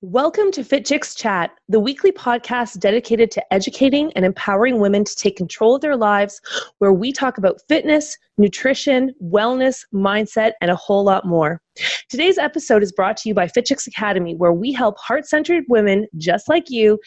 Welcome to Fit Chicks Chat, the weekly podcast dedicated to educating and empowering women to take control of their lives, where we talk about fitness, nutrition, wellness, mindset, and a whole lot more. Today's episode is brought to you by Fit Chicks Academy, where we help heart centered women just like you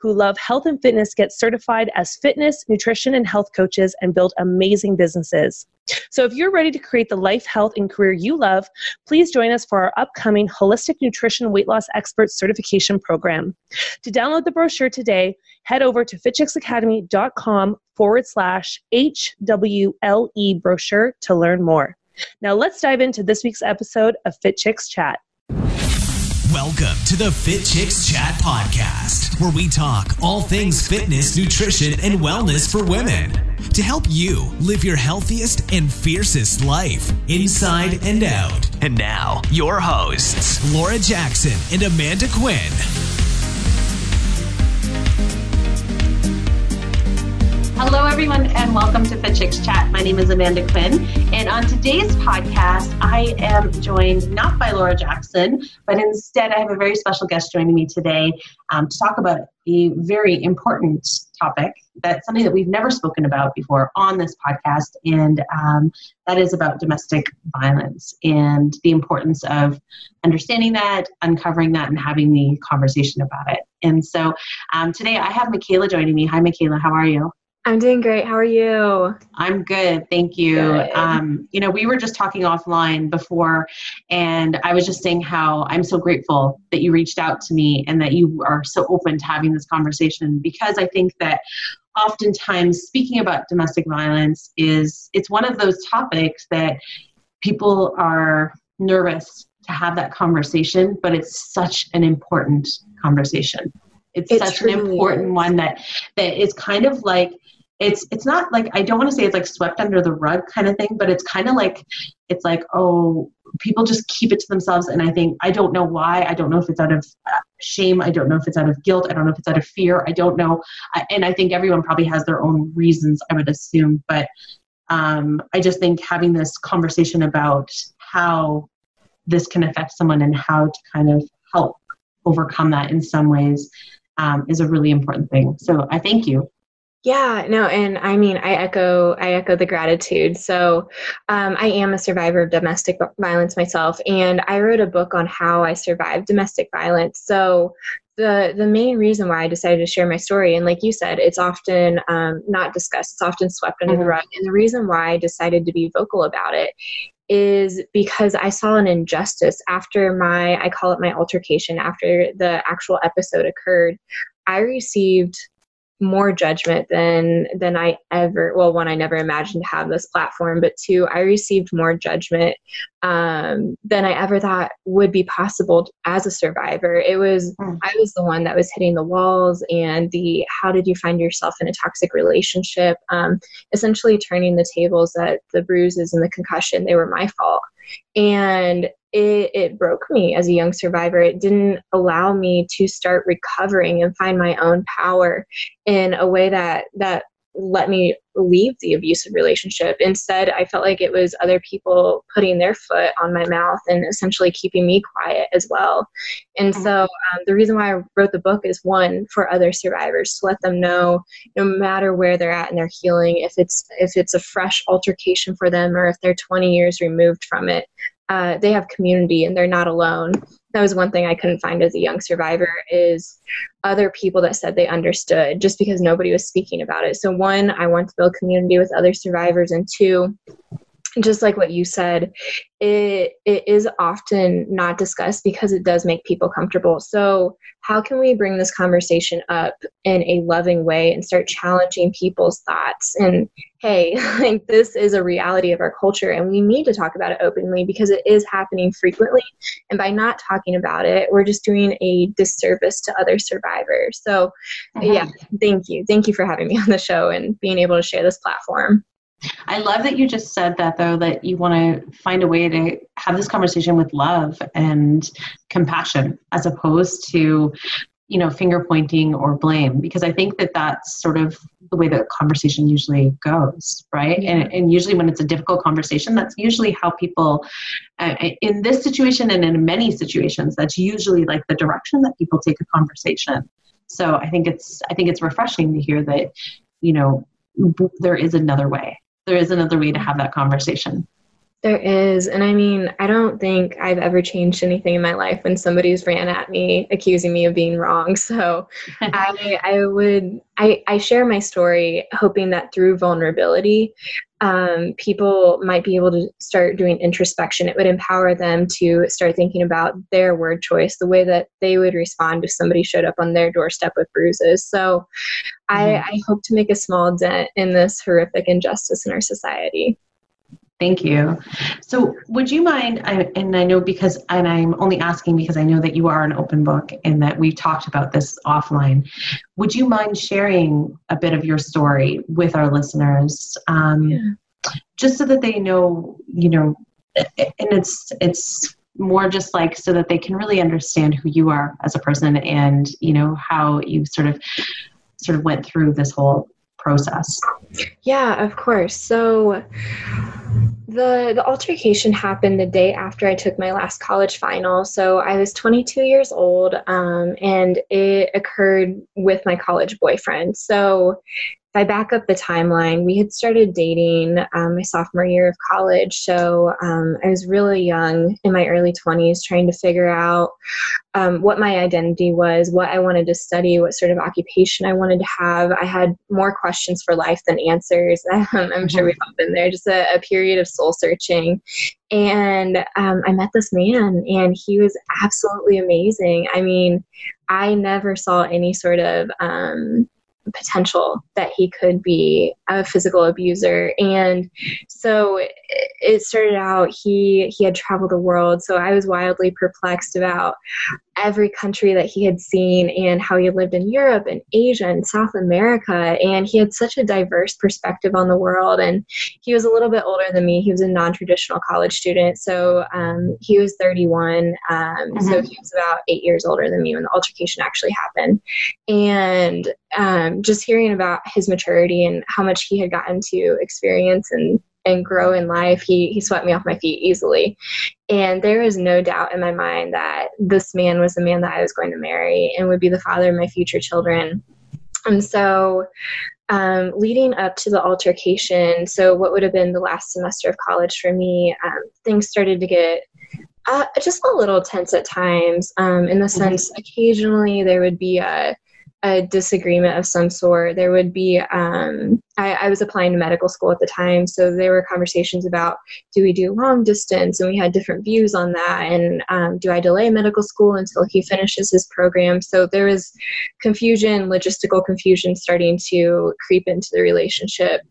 who love health and fitness get certified as fitness, nutrition, and health coaches and build amazing businesses. So, if you're ready to create the life, health, and career you love, please join us for our upcoming Holistic Nutrition Weight Loss Expert Certification Program. To download the brochure today, head over to fitchicksacademy.com forward slash HWLE brochure to learn more. Now, let's dive into this week's episode of Fit Chicks Chat. Welcome to the Fit Chicks Chat Podcast, where we talk all things fitness, nutrition, and wellness for women to help you live your healthiest and fiercest life inside and out. And now, your hosts, Laura Jackson and Amanda Quinn. Hello, everyone, and welcome to Fit Chicks Chat. My name is Amanda Quinn, and on today's podcast, I am joined not by Laura Jackson, but instead, I have a very special guest joining me today um, to talk about a very important topic that's something that we've never spoken about before on this podcast, and um, that is about domestic violence and the importance of understanding that, uncovering that, and having the conversation about it. And so um, today, I have Michaela joining me. Hi, Michaela. How are you? I'm doing great. How are you? I'm good. Thank you. Um, you know, we were just talking offline before, and I was just saying how I'm so grateful that you reached out to me and that you are so open to having this conversation because I think that oftentimes speaking about domestic violence is it's one of those topics that people are nervous to have that conversation, but it's such an important conversation. It's it such an important is. one that that is kind of like it's it's not like I don't want to say it's like swept under the rug kind of thing, but it's kind of like it's like oh people just keep it to themselves and I think I don't know why I don't know if it's out of uh, shame I don't know if it's out of guilt I don't know if it's out of fear I don't know and I think everyone probably has their own reasons I would assume but um, I just think having this conversation about how this can affect someone and how to kind of help overcome that in some ways um, is a really important thing. So I thank you yeah, no, and I mean, I echo, I echo the gratitude. So, um, I am a survivor of domestic violence myself, and I wrote a book on how I survived domestic violence. So, the the main reason why I decided to share my story, and like you said, it's often um, not discussed. It's often swept under mm-hmm. the rug. And the reason why I decided to be vocal about it is because I saw an injustice after my, I call it my altercation, after the actual episode occurred. I received more judgment than than I ever well one I never imagined to have this platform but two I received more judgment um, than I ever thought would be possible as a survivor. It was mm. I was the one that was hitting the walls and the how did you find yourself in a toxic relationship? Um, essentially turning the tables that the bruises and the concussion they were my fault and it, it broke me as a young survivor. It didn't allow me to start recovering and find my own power in a way that that let me leave the abusive relationship. Instead, I felt like it was other people putting their foot on my mouth and essentially keeping me quiet as well. And so, mm-hmm. um, the reason why I wrote the book is one for other survivors to let them know, no matter where they're at in their healing, if it's if it's a fresh altercation for them or if they're 20 years removed from it, uh, they have community and they're not alone. That was one thing I couldn't find as a young survivor is other people that said they understood just because nobody was speaking about it. So one, I want to build community with other survivors, and two, just like what you said, it it is often not discussed because it does make people comfortable. So how can we bring this conversation up in a loving way and start challenging people's thoughts and hey, like this is a reality of our culture and we need to talk about it openly because it is happening frequently. And by not talking about it, we're just doing a disservice to other survivors. So, mm-hmm. yeah, thank you. Thank you for having me on the show and being able to share this platform. I love that you just said that, though, that you want to find a way to have this conversation with love and compassion as opposed to, you know, finger pointing or blame. Because I think that that's sort of the way the conversation usually goes, right? Yeah. And, and usually when it's a difficult conversation, that's usually how people, uh, in this situation and in many situations, that's usually like the direction that people take a conversation. So I think it's I think it's refreshing to hear that, you know, there is another way. There is another way to have that conversation. There is. And I mean, I don't think I've ever changed anything in my life when somebody's ran at me accusing me of being wrong. So I, I would, I, I share my story hoping that through vulnerability, um, people might be able to start doing introspection. It would empower them to start thinking about their word choice, the way that they would respond if somebody showed up on their doorstep with bruises. So. I, I hope to make a small dent in this horrific injustice in our society. Thank you. So, would you mind? I, and I know because, and I'm only asking because I know that you are an open book and that we've talked about this offline. Would you mind sharing a bit of your story with our listeners, um, yeah. just so that they know, you know, and it's it's more just like so that they can really understand who you are as a person and you know how you sort of sort of went through this whole process. Yeah, of course. So the the altercation happened the day after I took my last college final. So I was 22 years old, um, and it occurred with my college boyfriend. So I back up the timeline, we had started dating um, my sophomore year of college. So um, I was really young in my early 20s, trying to figure out um, what my identity was, what I wanted to study, what sort of occupation I wanted to have. I had more questions for life than answers. I'm sure we've all been there, just a, a period of soul searching. And um, I met this man, and he was absolutely amazing. I mean, I never saw any sort of um, potential that he could be a physical abuser. And so it started out he he had traveled the world. So i was wildly perplexed about every country that he had seen and how he lived in Europe and Asia and South America. And he had such a diverse perspective on the world. And he was a little bit older than me. He was a non traditional college student. So um, he was 31. Um, mm-hmm. So he was about eight years older than me when the altercation actually happened. And um, just hearing about his maturity and how much he had gotten to experience and and grow in life, he he swept me off my feet easily. And there was no doubt in my mind that this man was the man that I was going to marry and would be the father of my future children. And so um, leading up to the altercation, so what would have been the last semester of college for me, um, things started to get uh, just a little tense at times. Um, in the mm-hmm. sense, occasionally there would be a a disagreement of some sort. There would be, um, I, I, was applying to medical school at the time, so there were conversations about do we do long distance, and we had different views on that, and um, do I delay medical school until he finishes his program? So there was confusion, logistical confusion starting to creep into the relationship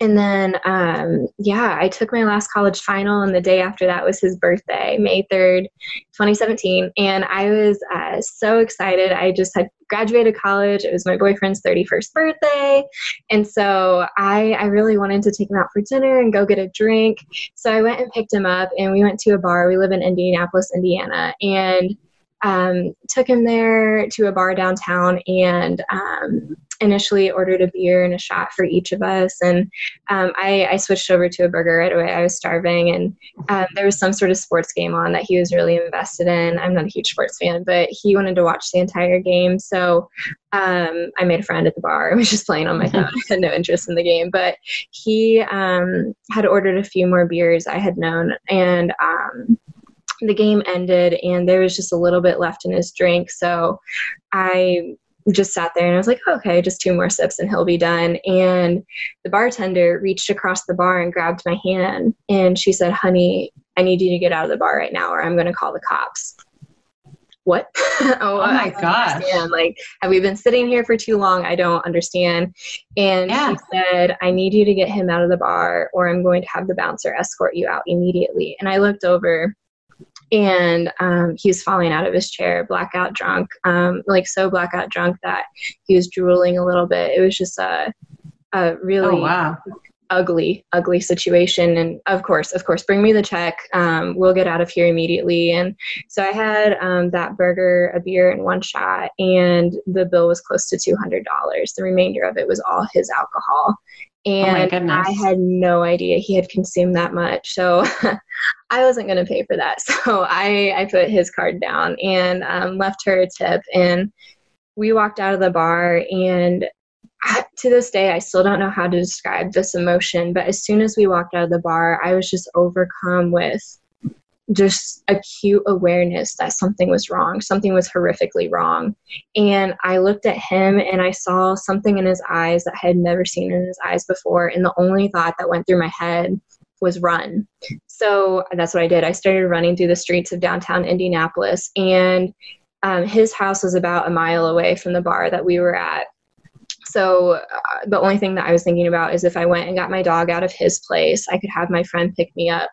and then um, yeah i took my last college final and the day after that was his birthday may 3rd 2017 and i was uh, so excited. I just had graduated college. It was my boyfriend's 31st birthday. And so I, I really wanted to take him out for dinner and go get a drink. So i went and picked him up and we went to a bar. We live in indianapolis indiana. And um, took him there to a bar downtown and um, initially ordered a beer and a shot for each of us. And um, I, I, switched over to a burger right away. I was starving, and um, there was some sort of sports game on that he was really invested in. I'm not a huge sports fan, but he wanted to watch the entire game. So um, I made a friend at the bar. I was just playing on my phone. I had no interest in the game, but he um, had ordered a few more beers I had known, and um, the game ended and there was just a little bit left in his drink. So I just sat there and I was like, okay, just two more sips and he'll be done. And the bartender reached across the bar and grabbed my hand and she said, honey, I need you to get out of the bar right now or I'm going to call the cops. What? oh, oh, my gosh. Like, have we been sitting here for too long? I don't understand. And yeah. she said, I need you to get him out of the bar or I'm going to have the bouncer escort you out immediately. And I looked over and um, he was falling out of his chair, blackout drunk, um, like so blackout drunk that he was drooling a little bit. It was just a, a really oh, wow. ugly, ugly situation. And of course, of course, bring me the check. Um, we'll get out of here immediately. And so I had um, that burger, a beer, and one shot, and the bill was close to $200. The remainder of it was all his alcohol. Oh and oh I had no idea he had consumed that much. So I wasn't going to pay for that. So I, I put his card down and um, left her a tip. And we walked out of the bar and to this day, I still don't know how to describe this emotion, but as soon as we walked out of the bar, I was just overcome with just acute awareness that something was wrong, something was horrifically wrong. And I looked at him and I saw something in his eyes that I had never seen in his eyes before. And the only thought that went through my head was run. So that's what I did. I started running through the streets of downtown Indianapolis, and um, his house was about a mile away from the bar that we were at. So uh, the only thing that I was thinking about is if I went and got my dog out of his place, I could have my friend pick me up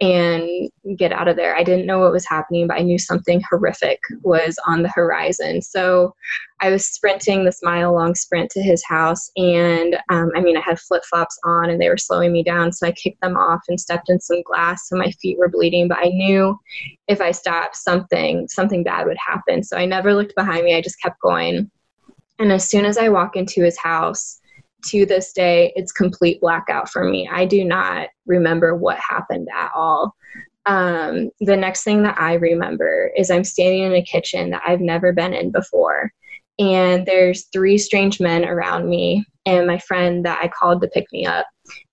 and get out of there. I didn't know what was happening, but I knew something horrific was on the horizon. So I was sprinting this mile long sprint to his house. And um, I mean, I had flip flops on and they were slowing me down. So I kicked them off and stepped in some glass. So my feet were bleeding. But I knew if I stopped, something, something bad would happen. So I never looked behind me. I just kept going. And as soon as I walk into his house, to this day, it's complete blackout for me. I do not remember what happened at all. Um, the next thing that I remember is I'm standing in a kitchen that I've never been in before. And there's three strange men around me, and my friend that I called to pick me up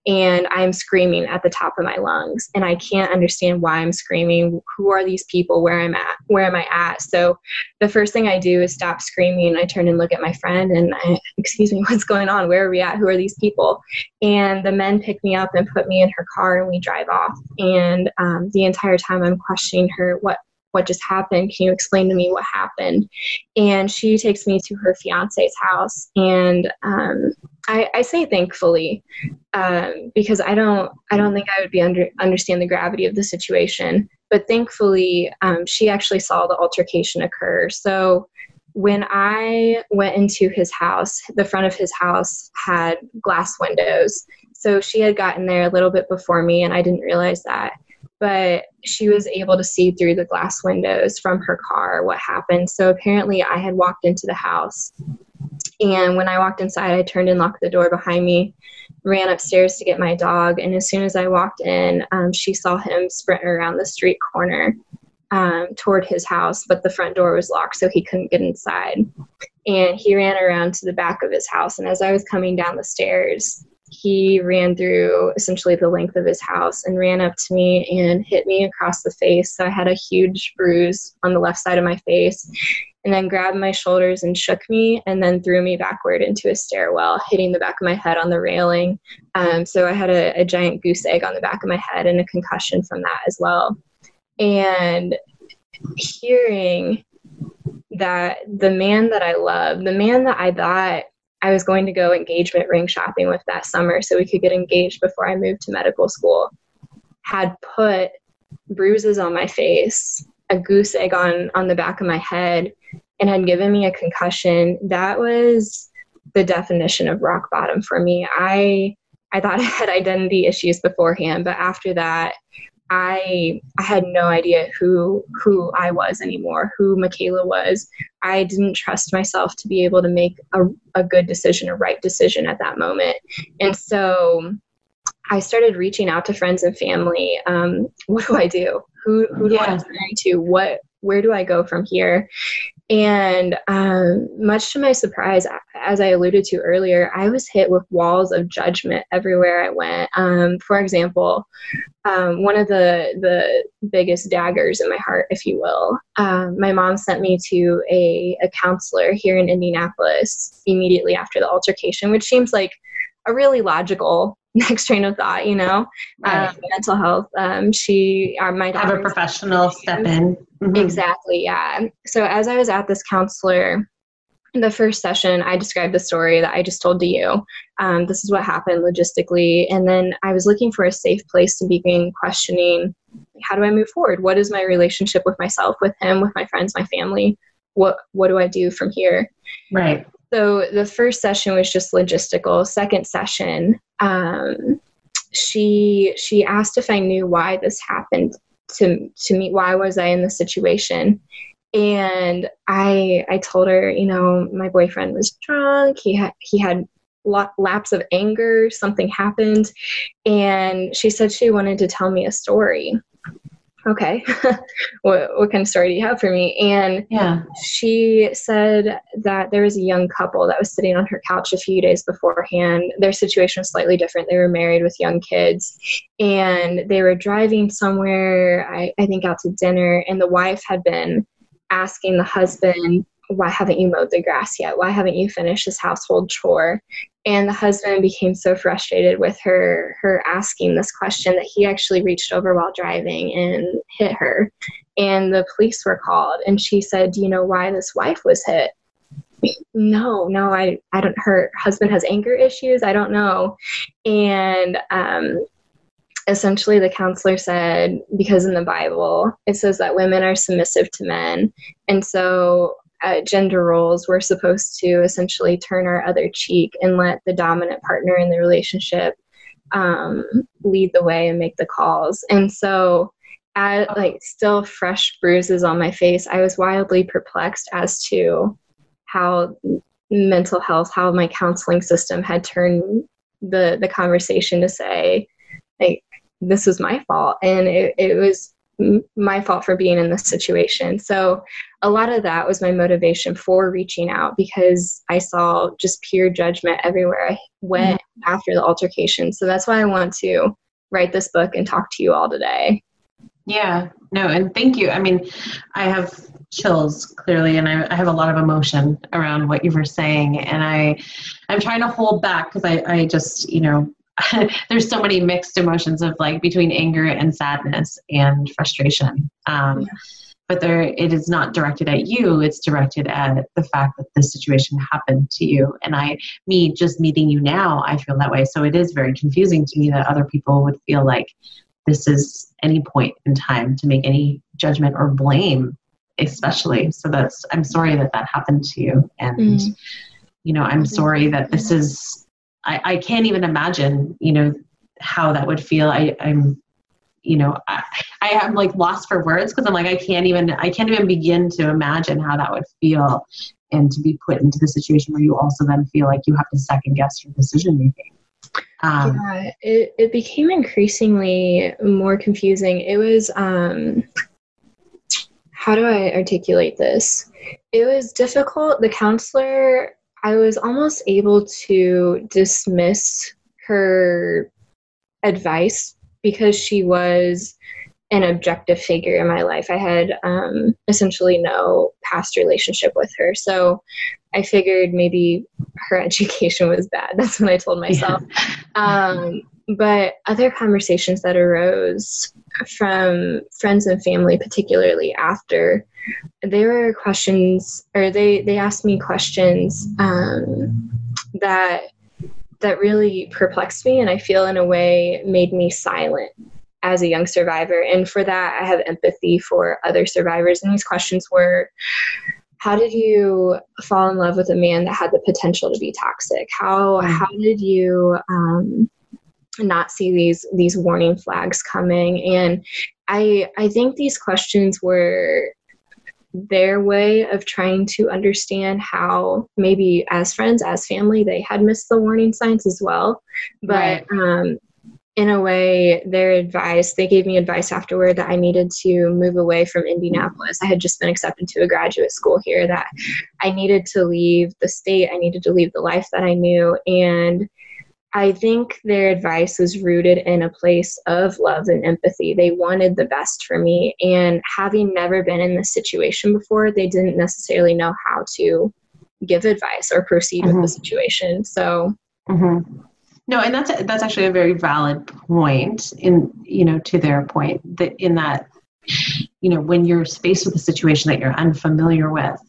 and I'm screaming at the top of my lungs and I can't understand why I'm screaming. Who are these people? Where I'm at? Where am I at? So the first thing I do is stop screaming. I turn and look at my friend and I, excuse me, what's going on? Where are we at? Who are these people? And the men pick me up and put me in her car and we drive off. And um, the entire time I'm questioning her, what what just happened? Can you explain to me what happened? And she takes me to her fiance's house. And um, I, I, say thankfully um, because I don't I don't think I would be under understand the gravity of the situation. But thankfully, um, she actually saw the altercation occur. So when I went into his house, the front of his house had glass windows. So she had gotten there a little bit before me, and I didn't realize that but she was able to see through the glass windows from her car what happened. So apparently, I had walked into the house. And when I walked inside, I turned and locked the door behind me, ran upstairs to get my dog. And as soon as I walked in, um, she saw him sprint around the street corner um, toward his house, but the front door was locked, so he couldn't get inside. And he ran around to the back of his house. And as I was coming down the stairs, he ran through essentially the length of his house and ran up to me and hit me across the face. So I had a huge bruise on the left side of my face and then grabbed my shoulders and shook me and then threw me backward into a stairwell, hitting the back of my head on the railing. Um, so I had a, a giant goose egg on the back of my head and a concussion from that as well. And hearing that the man that I love, the man that I thought I was going to go engagement ring shopping with that summer so we could get engaged before I moved to medical school, had put bruises on my face, a goose egg on, on the back of my head, and had given me a concussion. That was the definition of rock bottom for me. I I thought I had identity issues beforehand, but after that, I I had no idea who who I was anymore, who Michaela was. I didn't trust myself to be able to make a, a good decision, a right decision at that moment. And so I started reaching out to friends and family. Um, what do I do? Who who do yeah. I turn to? What where do I go from here? And um, much to my surprise, as I alluded to earlier, I was hit with walls of judgment everywhere I went. Um, for example, um, one of the the biggest daggers in my heart, if you will, um, my mom sent me to a, a counselor here in Indianapolis immediately after the altercation, which seems like a really logical next train of thought, you know, right. um, mental health. Um, she, uh, my have a professional step in. Mm-hmm. Exactly. Yeah. So as I was at this counselor, the first session, I described the story that I just told to you. Um, this is what happened logistically, and then I was looking for a safe place to begin questioning. How do I move forward? What is my relationship with myself, with him, with my friends, my family? What What do I do from here? Right. So the first session was just logistical. Second session, um, she she asked if I knew why this happened to to me. Why was I in this situation? And I I told her, you know, my boyfriend was drunk. He had he had lapse of anger. Something happened, and she said she wanted to tell me a story okay, what, what kind of story do you have for me? And yeah. she said that there was a young couple that was sitting on her couch a few days beforehand. Their situation was slightly different. They were married with young kids and they were driving somewhere, I, I think out to dinner, and the wife had been asking the husband, why haven't you mowed the grass yet? Why haven't you finished this household chore? and the husband became so frustrated with her her asking this question that he actually reached over while driving and hit her and the police were called and she said do you know why this wife was hit no no i i don't her husband has anger issues i don't know and um essentially the counselor said because in the bible it says that women are submissive to men and so uh, gender roles, we're supposed to essentially turn our other cheek and let the dominant partner in the relationship um, lead the way and make the calls. And so, at like still fresh bruises on my face, I was wildly perplexed as to how mental health, how my counseling system had turned the the conversation to say, like, this was my fault, and it, it was my fault for being in this situation. So a lot of that was my motivation for reaching out because I saw just pure judgment everywhere I went mm-hmm. after the altercation. So that's why I want to write this book and talk to you all today. Yeah, no, and thank you. I mean, I have chills clearly, and I, I have a lot of emotion around what you were saying, and I, I'm trying to hold back because I, I just, you know, there's so many mixed emotions of like between anger and sadness and frustration. Um, yeah. but there it is not directed at you it's directed at the fact that this situation happened to you. And i me just meeting you now i feel that way. So it is very confusing to me that other people would feel like this is any point in time to make any judgment or blame especially. So that's i'm sorry that that happened to you. And mm. you know i'm sorry that this is I, I can't even imagine you know how that would feel I, i'm you know I, I am like lost for words because I'm like I can't even I can't even begin to imagine how that would feel and to be put into the situation where you also then feel like you have to second guess your decision making. Um, yeah, it, it became increasingly more confusing. It was um, how do I articulate this? It was difficult. The counselor, I was almost able to dismiss her advice because she was an objective figure in my life. I had um, essentially no past relationship with her. So I figured maybe her education was bad. That's what I told myself. Yeah. Um, but other conversations that arose from friends and family, particularly after, there were questions, or they, they asked me questions um, that that really perplexed me and I feel in a way made me silent as a young survivor. And for that, I have empathy for other survivors. And these questions were how did you fall in love with a man that had the potential to be toxic? How, how did you um, not see these these warning flags coming? And I I think these questions were their way of trying to understand how maybe as friends as family they had missed the warning signs as well but right. um, in a way their advice they gave me advice afterward that i needed to move away from indianapolis i had just been accepted to a graduate school here that i needed to leave the state i needed to leave the life that i knew and I think their advice was rooted in a place of love and empathy. They wanted the best for me. And having never been in this situation before, they didn't necessarily know how to give advice or proceed mm-hmm. with the mm-hmm. situation. So, mm-hmm. no, and that's that's actually a very valid point. In you know, to their point, that in that you know, when you're faced with a situation that you're unfamiliar with,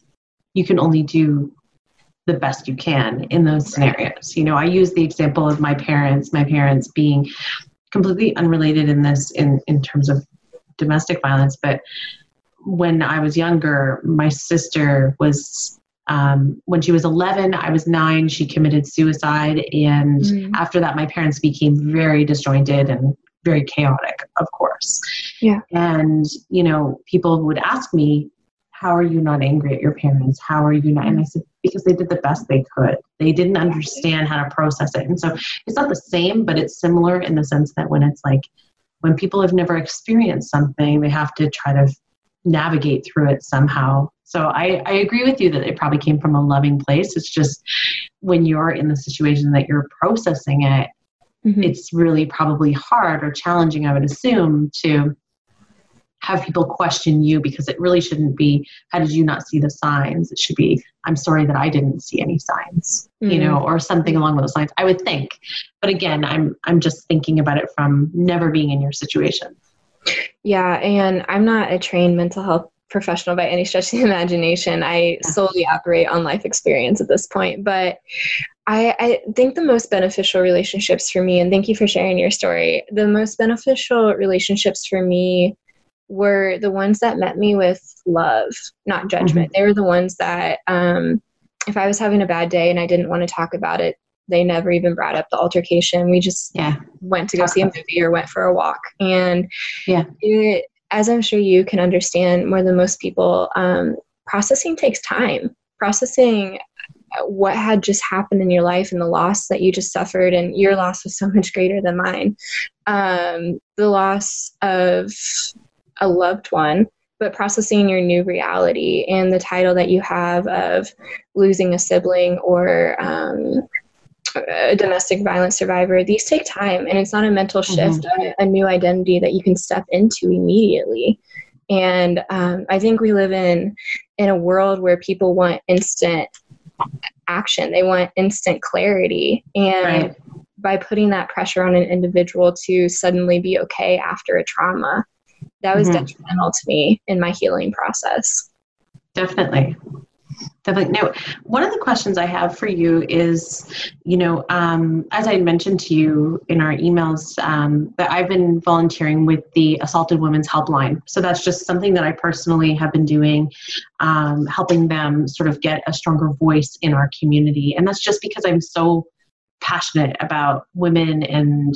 you can only do the best you can in those scenarios. You know, I use the example of my parents, my parents being completely unrelated in this in, in terms of domestic violence, but when I was younger, my sister was um, when she was 11, I was nine, she committed suicide. And mm. after that, my parents became very disjointed and very chaotic, of course. Yeah. And, you know, people would ask me, how are you not angry at your parents? How are you not? And I said, because they did the best they could. They didn't understand how to process it. And so it's not the same, but it's similar in the sense that when it's like, when people have never experienced something, they have to try to navigate through it somehow. So I, I agree with you that it probably came from a loving place. It's just when you're in the situation that you're processing it, mm-hmm. it's really probably hard or challenging, I would assume, to have people question you because it really shouldn't be how did you not see the signs it should be i'm sorry that i didn't see any signs mm-hmm. you know or something along those lines i would think. But again i'm i'm just thinking about it from never being in your situation. Yeah and i'm not a trained mental health professional by any stretch of the imagination. I solely operate on life experience at this point but I, I, think the most beneficial relationships for me, and thank you for sharing your story, the most beneficial relationships for me were the ones that met me with love, not judgment. Mm-hmm. They were the ones that, um, if I was having a bad day and I didn't want to talk about it, they never even brought up the altercation. We just yeah. went to go see a movie or went for a walk. And yeah, it, as I'm sure you can understand more than most people, um, processing takes time. Processing what had just happened in your life and the loss that you just suffered, and your loss was so much greater than mine. Um, the loss of a loved one, but processing your new reality and the title that you have of losing a sibling or um, a domestic violence survivor, these take time and it's not a mental mm-hmm. shift, mm-hmm. a, a, new identity that you can step into immediately. And um, I think we live in in a world where people want instant action. They want instant clarity. And right. by putting that pressure on an individual to suddenly be okay after a trauma, that was mm-hmm. detrimental to me in my healing process. Definitely. Definitely. Now, one of the questions I have for you is, you know, um, as I mentioned to you in our emails, um, that I've been volunteering with the Assaulted Women's Helpline. So that's just something that I personally have been doing, um, helping them sort of get a stronger voice in our community. And that's just because I'm so passionate about women and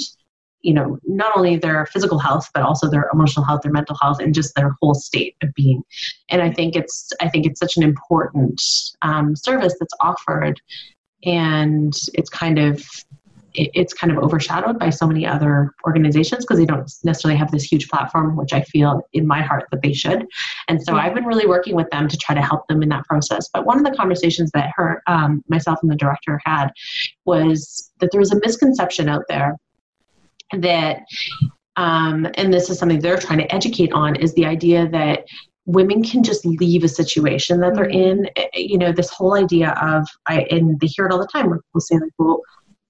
you know not only their physical health but also their emotional health their mental health and just their whole state of being. And i think it's i think it's such an important um, service that's offered. And it's kind of it's kind of overshadowed by so many other organizations because they don't necessarily have this huge platform which i feel in my heart that they should. And so i've been really working with them to try to help them in that process. But one of the conversations that her um, myself and the director had was that there was a misconception out there that um, and this is something they're trying to educate on is the idea that women can just leave a situation that they're in. Eh, eh, you know this whole idea of i and they hear it all the time where people say like well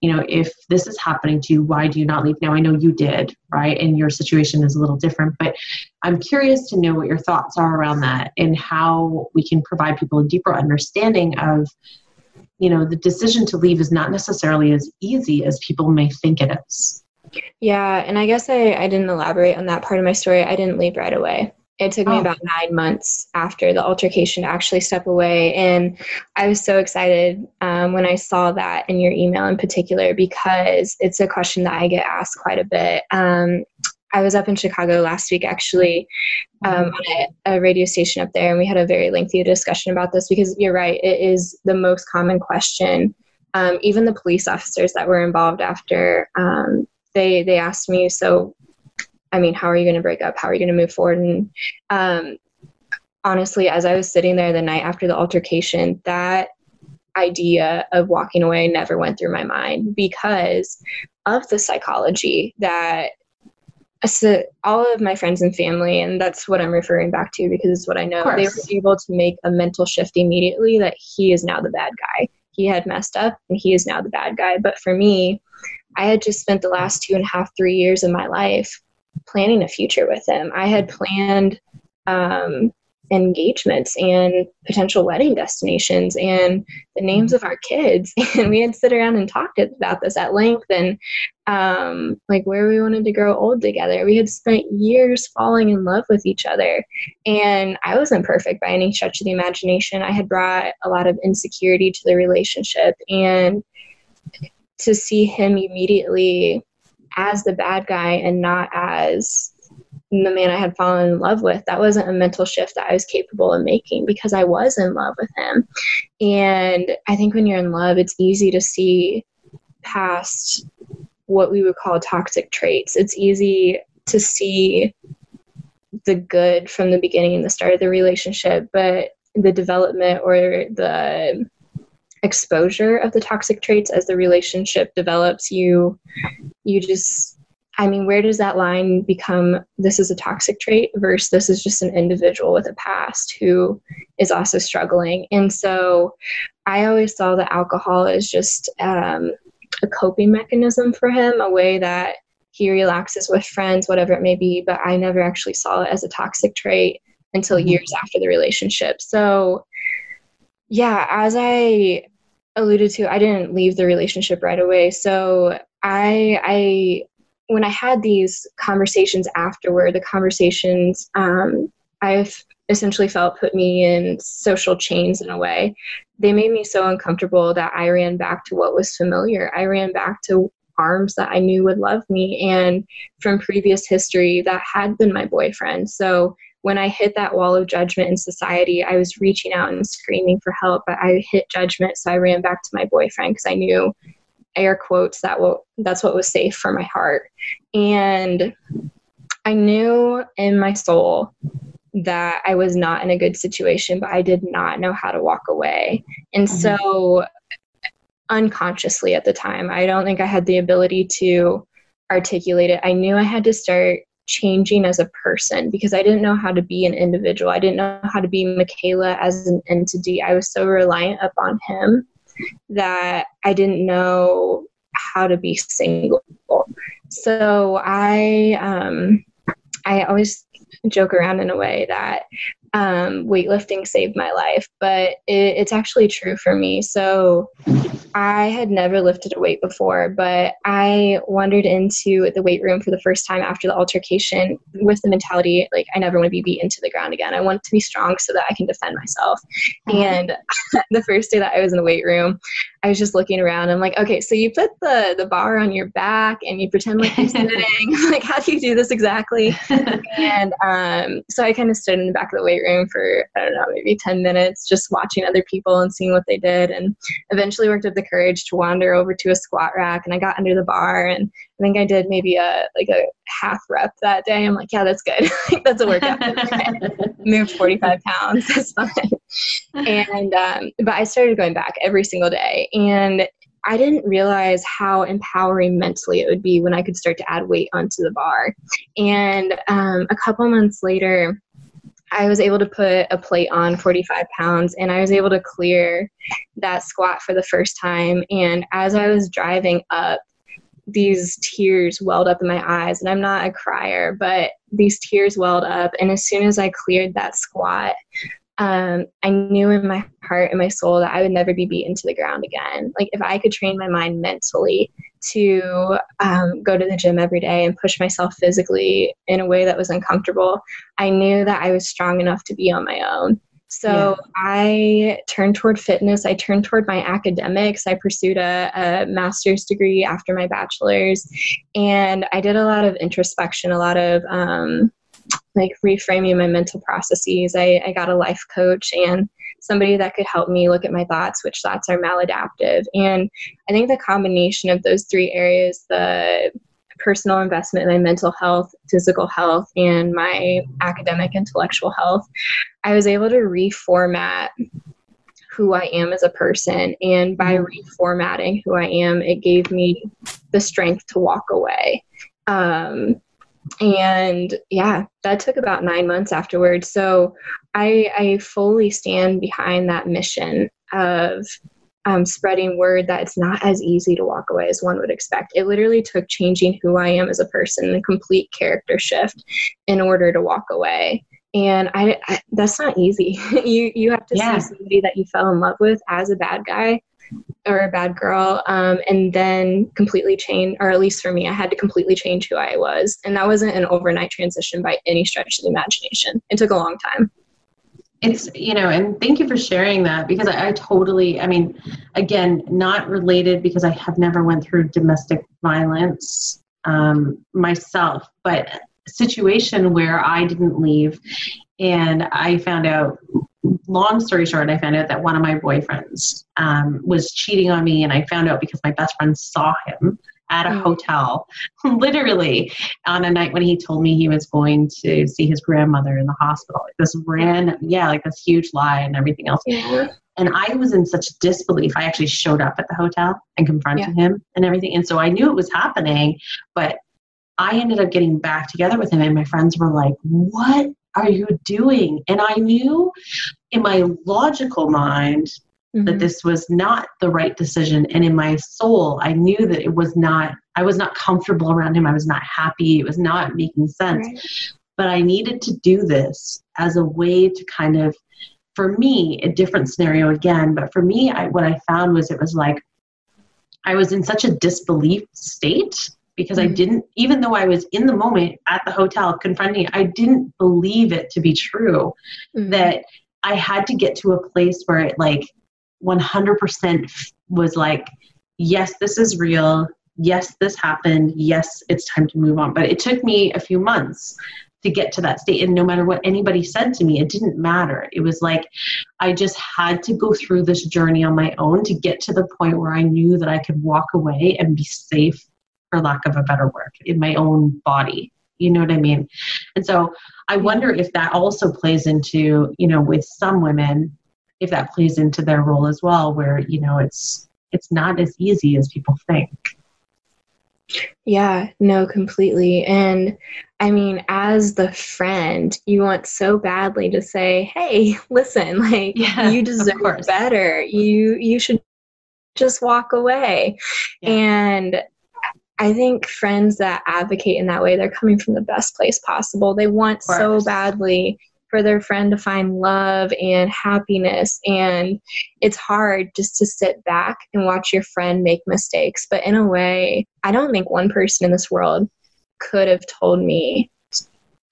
you know if this is happening to you why do you not leave? Now i know you did right? And your situation is a little different but i'm curious to know what your thoughts are around that and how we can provide people a deeper understanding of you know the decision to leave is not necessarily as easy as people may think it is yeah, and I guess I, I didn't elaborate on that part of my story. I didn't leave right away. It took me oh. about nine months after the altercation to actually step away. And I was so excited um, when I saw that in your email in particular because it's a question that I get asked quite a bit. Um, I was up in Chicago last week actually um, on a, a, radio station up there, and we had a very lengthy discussion about this because you're right, it is the most common question. Um, even the police officers that were involved after um, they they asked me, so I mean, how are you going to break up? How are you going to move forward? And um, honestly, as I was sitting there the night after the altercation, that idea of walking away never went through my mind because of the psychology that so all of my friends and family, and that's what I'm referring back to because it's what I know, they were able to make a mental shift immediately that he is now the bad guy. He had messed up and he is now the bad guy. But for me, I had just spent the last two and a half, three years of my life planning a future with him. I had planned um, engagements and potential wedding destinations and the names of our kids. And we had sit around and talked about this at length and um, like where we wanted to grow old together. We had spent years falling in love with each other and i wasn't perfect by any stretch of the imagination. I had brought a lot of insecurity to the relationship and to see him immediately as the bad guy and not as the man I had fallen in love with, that wasn't a mental shift that I was capable of making because I was in love with him. And I think when you're in love, it's easy to see past what we would call toxic traits. It's easy to see the good from the beginning and the start of the relationship, but the development or the exposure of the toxic traits as the relationship develops, you you just I mean, where does that line become this is a toxic trait versus this is just an individual with a past who is also struggling? And so I always saw that alcohol as just um, a coping mechanism for him, a way that he relaxes with friends, whatever it may be. But I never actually saw it as a toxic trait until mm-hmm. years after the relationship. So, yeah, as I alluded to, I didn't leave the relationship right away. So I I when I had these conversations afterward, the conversations um, I've essentially felt put me in social chains in a way. They made me so uncomfortable that I ran back to what was familiar. I ran back to arms that I knew would love me and from previous history that had been my boyfriend. So when I hit that wall of judgment in society, I was reaching out and screaming for help, but I hit judgment. So I ran back to my boyfriend because I knew air quotes that will that's what was safe for my heart and i knew in my soul that i was not in a good situation but i did not know how to walk away and mm-hmm. so unconsciously at the time i don't think i had the ability to articulate it i knew i had to start changing as a person because I didn't know how to be an individual. I didn't know how to be Michaela as an entity. I was so reliant upon him that I didn't know how to be single. So I um, I always joke around in a way that um, weightlifting saved my life, but it, it's actually true for me. So I had never lifted a weight before, but I wandered into the weight room for the first time after the altercation with the mentality like, I never want to be beaten to the ground again. I want to be strong so that I can defend myself. Mm-hmm. And the first day that I was in the weight room, I was just looking around. I'm like, okay, so you put the the bar on your back and you pretend like you're sitting. like, how do you do this exactly? and um, so I kind of stood in the back of the weight room for I don't know, maybe ten minutes, just watching other people and seeing what they did, and eventually worked up the courage to wander over to a squat rack. And I got under the bar, and I think I did maybe a like a half rep that day. I'm like, yeah, that's good. that's a workout. Moved 45 pounds. That's fine. And um, but I started going back every single day, and I didn't realize how empowering mentally it would be when I could start to add weight onto the bar. And um, a couple months later, I was able to put a plate on 45 pounds and I was able to clear that squat for the first time. And as I was driving up, these tears welled up in my eyes. And I'm not a crier, but these tears welled up. And as soon as I cleared that squat, um, I knew in my heart and my soul that I would never be beaten to the ground again. Like if I could train my mind mentally to um, go to the gym every day and push myself physically in a way that was uncomfortable, I knew that I was strong enough to be on my own. So yeah. I turned toward fitness. I turned toward my academics. I pursued a, a, master's degree after my bachelor's. And I did a lot of introspection, a lot of um, like reframing my mental processes. I, I got a life coach and somebody that could help me look at my thoughts, which thoughts are maladaptive. And I think the combination of those three areas, the personal investment in my mental health, physical health, and my academic intellectual health, I was able to reformat who I am as a person. And by mm-hmm. reformatting who I am, it gave me the strength to walk away. Um, and yeah that took about nine months afterwards so i i fully stand behind that mission of um, spreading word that it's not as easy to walk away as one would expect. It literally took changing who i am as a person a complete character shift in order to walk away. And I, I, that's not easy. You you have to yeah. see somebody that you fell in love with as a bad guy or a bad girl um, and then completely change or at least for me i had to completely change who i was. And that wasn't an overnight transition by any stretch of the imagination. It took a long time it's you know and thank you for sharing that because I, I, totally i mean again not related because i have never went through domestic violence um, myself but situation where i didn't leave and i found out long story short i found out that one of my boyfriends um, was cheating on me and i found out because my best friend saw him at a mm. hotel, literally on a night when he told me he was going to see his grandmother in the hospital. Like this ran, yeah, like this huge lie and everything else. Yeah. And I was in such disbelief. I actually showed up at the hotel and confronted yeah. him and everything. And so I knew it was happening, but I ended up getting back together with him, and my friends were like, What are you doing? And I knew in my logical mind mm-hmm. that this was not the right decision and in my soul i knew that it was not i was not comfortable around him i was not happy it was not making sense right. but i needed to do this as a way to kind of for me a different scenario again but for me I, what i found was it was like i was in such a disbelief state because mm-hmm. I didn't, even though I was in the moment at the hotel confronting, I didn't believe it to be true. Mm-hmm. That I had to get to a place where it like 100% was like, yes, this is real. Yes, this happened. Yes, it's time to move on. But it took me a few months to get to that state. And no matter what anybody said to me, it didn't matter. It was like I just had to go through this journey on my own to get to the point where I knew that I could walk away and be safe, for lack of a better word, in my own body. You know what I mean? And so I wonder if that also plays into, you know, with some women, if that plays into their role as well where you know it's it's not as easy as people think. Yeah no completely. And i mean as the friend you want so badly to say hey listen like yeah, you deserve better. You you should just walk away. Yeah. and I think friends that advocate in that way, they're coming from the best place possible. They want so badly for their friend to find love and happiness. And it's hard just to sit back and watch your friend make mistakes. But in a way, I don't think one person in this world could have told me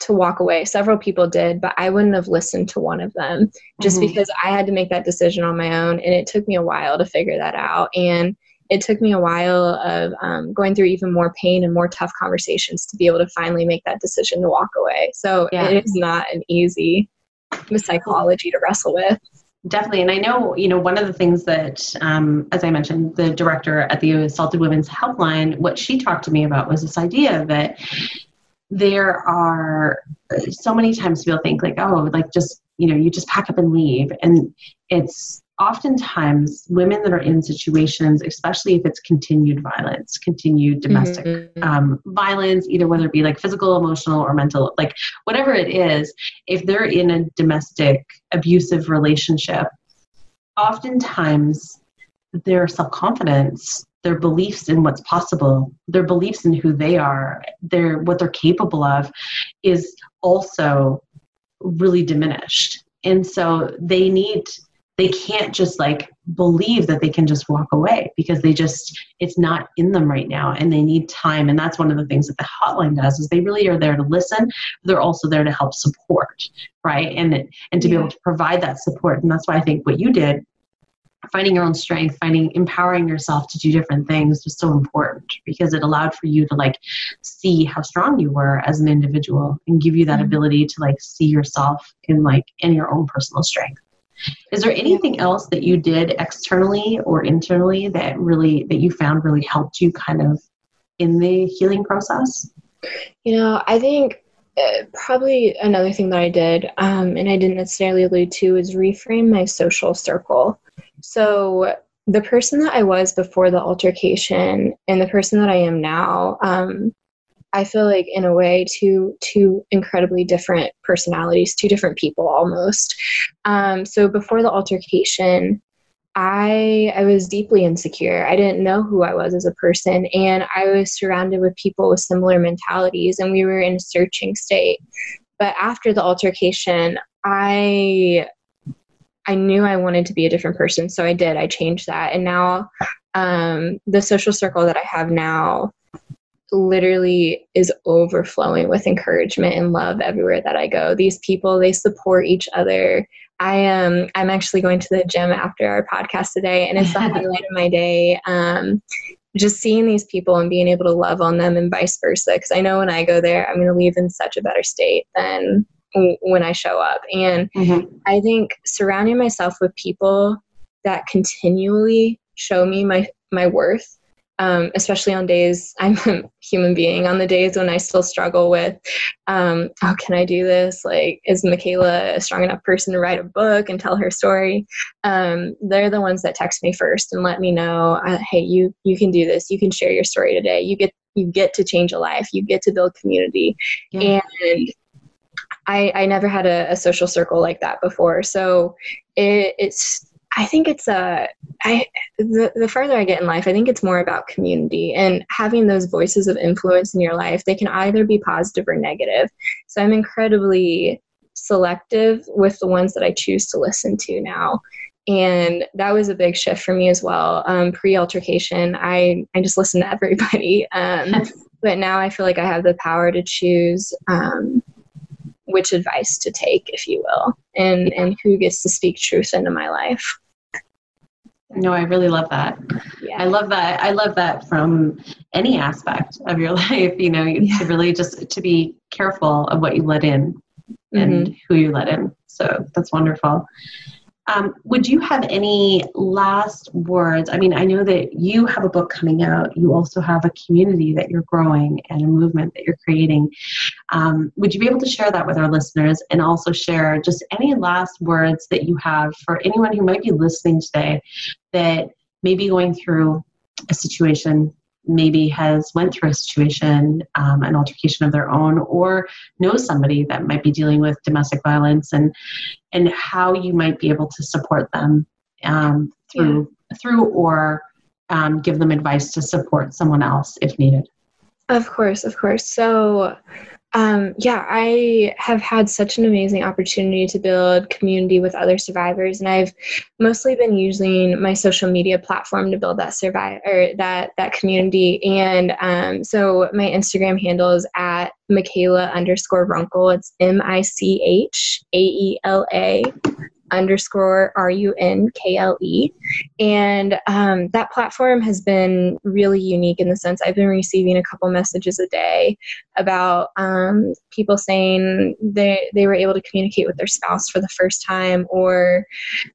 to walk away. Several people did, but I wouldn't have listened to one of them just mm-hmm. because I had to make that decision on my own. And it took me a while to figure that out. And it took me a while of um, going through even more pain and more tough conversations to be able to finally make that decision to walk away. So yeah. it is not an easy psychology to wrestle with. Definitely. And I know, you know, one of the things that, um, as I mentioned, the director at the Assaulted Women's Helpline, what she talked to me about was this idea that there are so many times people think like, oh, like just, you know, you just pack up and leave. And it's oftentimes women that are in situations, especially if it's continued violence, continued domestic mm-hmm. um, violence, either whether it be like physical, emotional, or mental, like whatever it is, if they're in a domestic abusive relationship, oftentimes their self confidence their beliefs in what's possible their beliefs in who they are their what they're capable of is also really diminished and so they need they can't just like believe that they can just walk away because they just it's not in them right now and they need time and that's one of the things that the hotline does is they really are there to listen they're also there to help support right and and to yeah. be able to provide that support and that's why i think what you did finding your own strength finding empowering yourself to do different things was so important because it allowed for you to like see how strong you were as an individual and give you that mm-hmm. ability to like see yourself in like in your own personal strength is there anything else that you did externally or internally that really that you found really helped you kind of in the healing process? You know, I think uh, probably another thing that I did, um, and I didn't necessarily allude to, is reframe my social circle. So the person that I was before the altercation and the person that I am now, um, I feel like in a way two two incredibly different personalities, two different people almost. Um, so before the altercation, I I was deeply insecure. I didn't know who I was as a person, and I was surrounded with people with similar mentalities, and we were in a searching state. but after the altercation, I I knew I wanted to be a different person, so I did. I changed that, and now um, the social circle that I have now literally is overflowing with encouragement and love everywhere that I go. These people, they support each other. I am I'm actually going to the gym after our podcast today and it's the highlight of my day. Um, just seeing these people and being able to love on them and vice versa because I know when I go there I'm going to leave in such a better state than when I show up. And mm-hmm. I think surrounding myself with people that continually show me my my worth um, especially on days I'm a human being, on the days when I still struggle with, um, oh, can I do this? Like, is Michaela a strong enough person to write a book and tell her story? Um, they're the ones that text me first and let me know, uh, hey, you you can do this. You can share your story today. You get you get to change a life. You get to build community, yeah. and I I never had a, a social circle like that before. So it, it's I think it's a uh, the, the further I get in life, I think it's more about community and having those voices of influence in your life. They can either be positive or negative. So I'm incredibly selective with the ones that I choose to listen to now. And that was a big shift for me as well. Um, Pre altercation, I, I just listened to everybody. Um, but now I feel like I have the power to choose um, which advice to take, if you will, and, and who gets to speak truth into my life. No, I really love that. Yeah. I love that. I love that from any aspect of your life, you know, yeah. to really just to be careful of what you let in and mm-hmm. who you let in. So that's wonderful. Um, would you have any last words? I mean, I know that you have a book coming out. You also have a community that you're growing and a movement that you're creating. Um, would you be able to share that with our listeners and also share just any last words that you have for anyone who might be listening today that may be going through a situation maybe has went through a situation um, an altercation of their own or knows somebody that might be dealing with domestic violence and and how you might be able to support them um, through yeah. through or um, give them advice to support someone else if needed of course of course so um, yeah, I have had such an amazing opportunity to build community with other survivors, and I've mostly been using my social media platform to build that survive or that that community. And um, so my Instagram handle is at Michaela underscore Runkle. It's M I C H A E L A underscore R U N K L E. And um, that platform has been really unique in the sense I've been receiving a couple messages a day about um, people saying they, they were able to communicate with their spouse for the first time or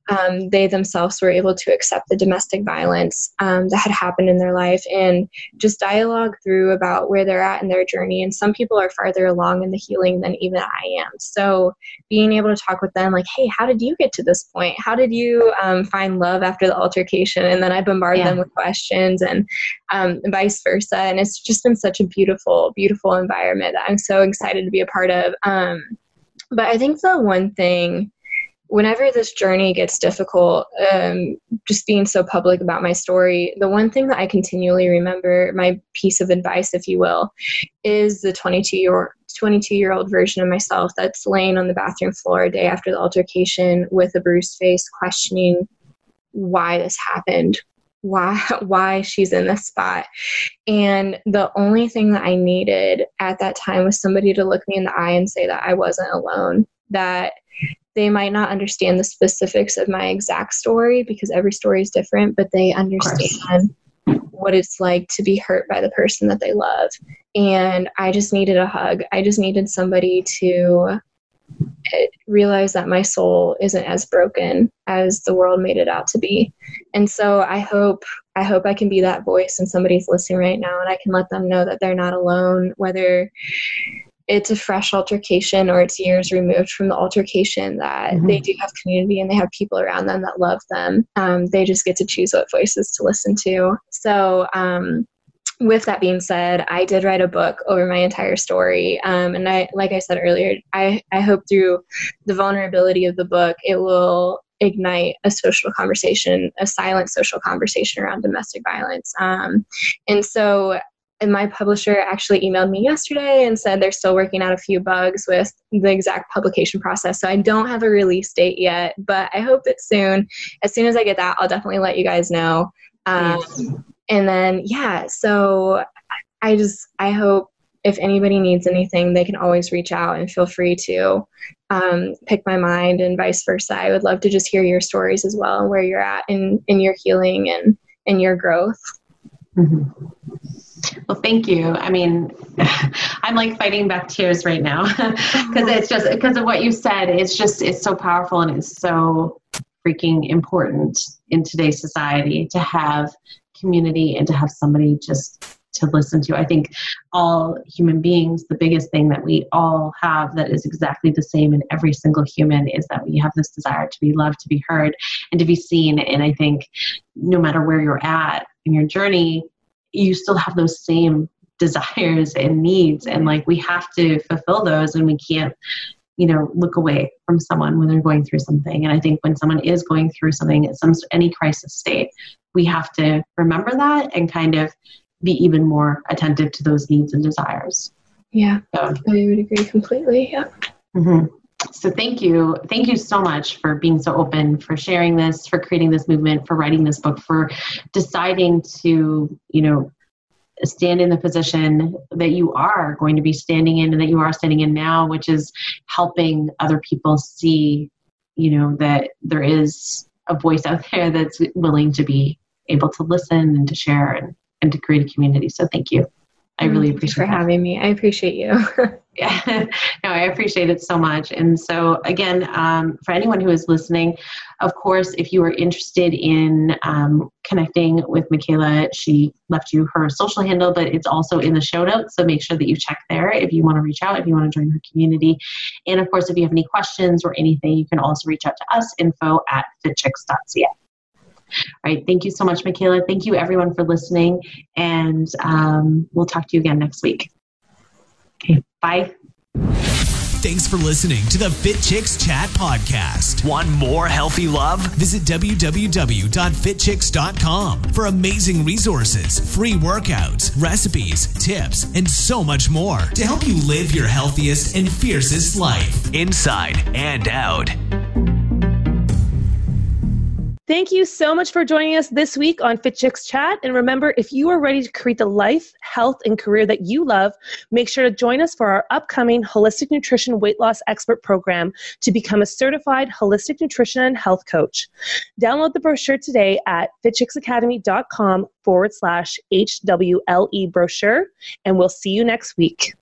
um, they themselves were able to accept the domestic violence um, that had happened in their life and just dialogue through about where they're at in their journey. And some people are farther along in the healing than even I am. So being able to talk with them, like, hey, how did you get to this point? How did you um, find love after the altercation? And then I bombard yeah. them with questions and um, vice versa. And it's just been such a beautiful, beautiful environment that I'm so excited to be a part of. Um, but I think the one thing whenever this journey gets difficult, um, just being so public about my story, the one thing that I continually remember, my piece of advice, if you will, is the 22 year 22 year old version of myself that's laying on the bathroom floor a day after the altercation with a bruised face, questioning why this happened, why why she's in this spot. And the only thing that I needed at that time was somebody to look me in the eye and say that I wasn't alone, that they might not understand the specifics of my exact story because every story is different, but they understand what it's like to be hurt by the person that they love. And I just needed a hug. I just needed somebody to eh, realize that my soul isn't as broken as the world made it out to be. And so I hope I hope I can be that voice and somebody's listening right now and I can let them know that they're not alone whether it's a fresh altercation or it's years removed from the altercation that mm-hmm. they do have community and they have people around them that love them. Um, they just get to choose what voices to listen to. So um, with that being said i did write a book over my entire story. Um, and i like i said earlier I, I hope through the vulnerability of the book it will ignite a social conversation a silent social conversation around domestic violence. Um, and so and my publisher actually emailed me yesterday and said they're still working out a few bugs with the exact publication process. So I don't have a release date yet, but I hope it's soon. As soon as I get that, I'll definitely let you guys know. Um, and then, yeah, so I just, I hope if anybody needs anything, they can always reach out and feel free to um, pick my mind and vice versa. I would love to just hear your stories as well and where you're at in, in your healing and in your growth. Mm-hmm. Well, thank you. I mean, I'm like fighting back tears right now because it's just because of what you said. It's just, it's so powerful and it's so freaking important in today's society to have community and to have somebody just to listen to. I think all human beings, the biggest thing that we all have that is exactly the same in every single human is that we have this desire to be loved, to be heard, and to be seen. And I think no matter where you're at in your journey, you still have those same desires and needs. And like we have to fulfill those, and we can't you know look away from someone when they're going through something and i think when someone is going through something at some any crisis state we have to remember that and kind of be even more attentive to those needs and desires. Yeah, so, I would agree completely. Yeah. Mm-hmm. So thank you. Thank you so much for being so open, for sharing this, for creating this movement, for writing this book, for deciding to, you know, stand in the position that you are going to be standing in and that you are standing in now, which is helping other people see, you know, that there is a voice out there that's willing to be able to listen and to share and and to create a community. So thank you. I really appreciate for that. having me. I appreciate you. yeah, no, I appreciate it so much. And so, again, um, for anyone who is listening, of course, if you are interested in um, connecting with Michaela, she left you her social handle, but it's also in the show notes. So make sure that you check there if you want to reach out, if you want to join her community. And of course, if you have any questions or anything, you can also reach out to us, info at fitchicks.ca. All right. Thank you so much, Michaela. Thank you, everyone, for listening. And um, we'll talk to you again next week. Okay. Bye. Thanks for listening to the Fit Chicks Chat podcast. Want more healthy love? Visit www.fitchicks.com for amazing resources, free workouts, recipes, tips, and so much more to help you live your healthiest and fiercest life, inside and out. Thank you so much for joining us this week on Fit Chicks Chat. And remember, if you are ready to create the life, health, and career that you love, make sure to join us for our upcoming Holistic Nutrition Weight Loss Expert Program to become a certified holistic nutrition and health coach. Download the brochure today at fitchicksacademy.com forward slash HWLE brochure, and we'll see you next week.